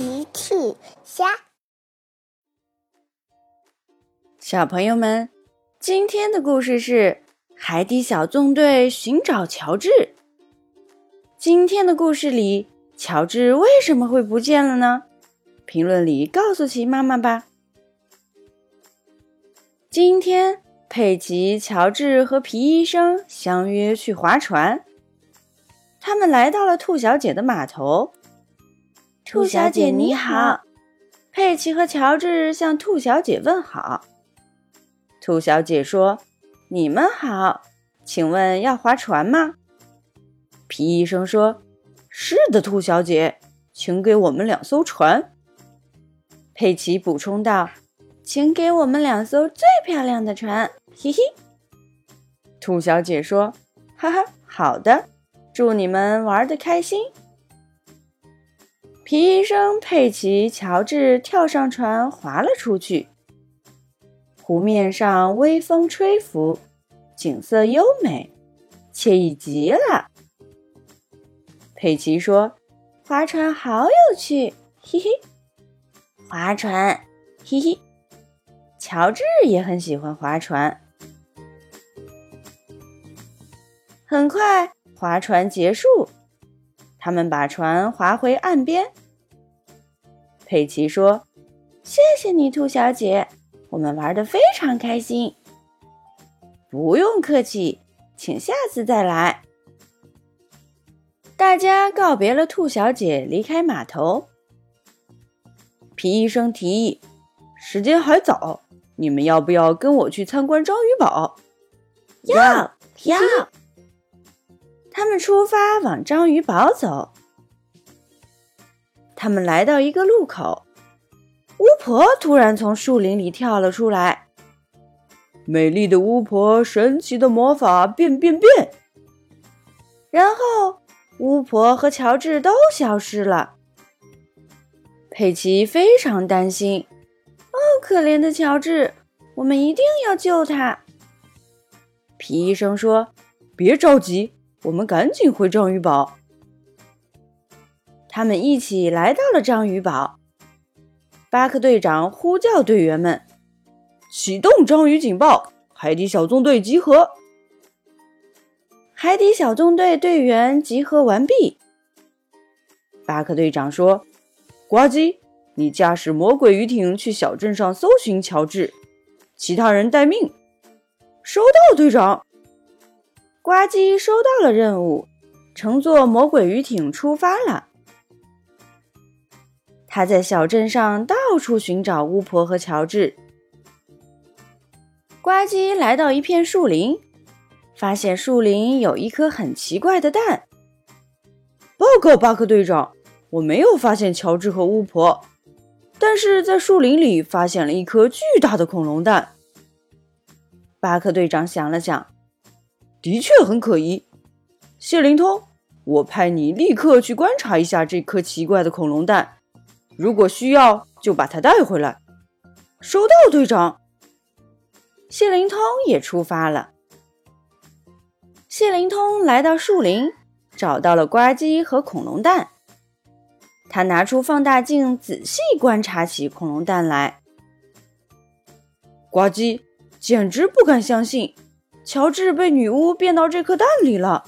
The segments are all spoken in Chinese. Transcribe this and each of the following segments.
奇趣虾，小朋友们，今天的故事是《海底小纵队寻找乔治》。今天的故事里，乔治为什么会不见了呢？评论里告诉奇妈妈吧。今天，佩奇、乔治和皮医生相约去划船。他们来到了兔小姐的码头。兔小姐你好，佩奇和乔治向兔小姐问好。兔小姐说：“你们好，请问要划船吗？”皮医生说：“是的，兔小姐，请给我们两艘船。”佩奇补充道：“请给我们两艘最漂亮的船。”嘿嘿。兔小姐说：“哈哈，好的，祝你们玩的开心。”皮医生、佩奇、乔治跳上船，划了出去。湖面上微风吹拂，景色优美，惬意极了。佩奇说：“划船好有趣，嘿嘿。”划船，嘿嘿。乔治也很喜欢划船。很快，划船结束。他们把船划回岸边。佩奇说：“谢谢你，兔小姐，我们玩的非常开心。”不用客气，请下次再来。大家告别了兔小姐，离开码头。皮医生提议：“时间还早，你们要不要跟我去参观章鱼堡？”“要要。”他们出发往章鱼堡走。他们来到一个路口，巫婆突然从树林里跳了出来。美丽的巫婆，神奇的魔法，变变变！然后，巫婆和乔治都消失了。佩奇非常担心：“哦，可怜的乔治，我们一定要救他。”皮医生说：“别着急。”我们赶紧回章鱼堡。他们一起来到了章鱼堡。巴克队长呼叫队员们：“启动章鱼警报！海底小纵队集合！”海底小纵队队员集合完毕。巴克队长说：“呱唧，你驾驶魔鬼鱼艇去小镇上搜寻乔治，其他人待命。”收到，队长。呱唧收到了任务，乘坐魔鬼鱼艇出发了。他在小镇上到处寻找巫婆和乔治。呱唧来到一片树林，发现树林有一颗很奇怪的蛋。报告巴克队长，我没有发现乔治和巫婆，但是在树林里发现了一颗巨大的恐龙蛋。巴克队长想了想。的确很可疑，谢灵通，我派你立刻去观察一下这颗奇怪的恐龙蛋，如果需要就把它带回来。收到，队长。谢灵通也出发了。谢灵通来到树林，找到了呱唧和恐龙蛋。他拿出放大镜，仔细观察起恐龙蛋来。呱唧简直不敢相信。乔治被女巫变到这颗蛋里了。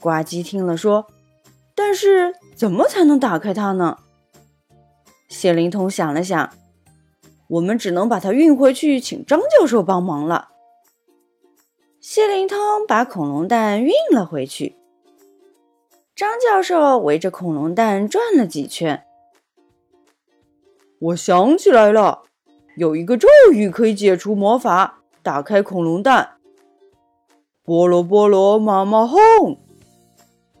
呱唧听了说：“但是怎么才能打开它呢？”谢灵通想了想：“我们只能把它运回去，请张教授帮忙了。”谢灵通把恐龙蛋运了回去。张教授围着恐龙蛋转了几圈。我想起来了，有一个咒语可以解除魔法。打开恐龙蛋，菠萝菠萝妈妈哄。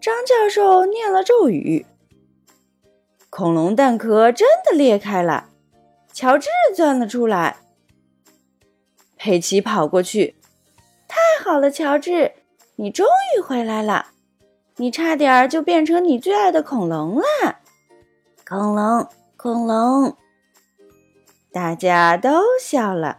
张教授念了咒语，恐龙蛋壳真的裂开了，乔治钻了出来。佩奇跑过去，太好了，乔治，你终于回来了，你差点儿就变成你最爱的恐龙了。恐龙，恐龙，大家都笑了。